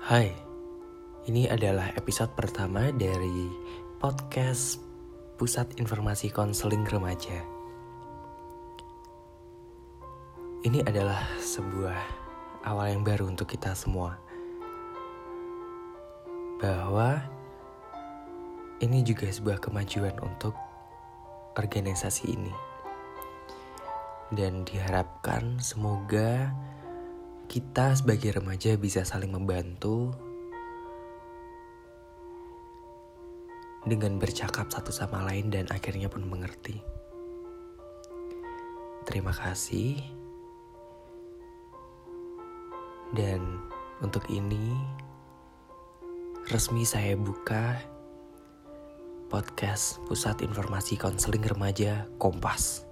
Hai, ini adalah episode pertama dari podcast Pusat Informasi Konseling Remaja. Ini adalah sebuah awal yang baru untuk kita semua. Bahwa ini juga sebuah kemajuan untuk organisasi ini. Dan diharapkan semoga kita sebagai remaja bisa saling membantu dengan bercakap satu sama lain dan akhirnya pun mengerti. Terima kasih. Dan untuk ini resmi saya buka podcast Pusat Informasi Konseling Remaja Kompas.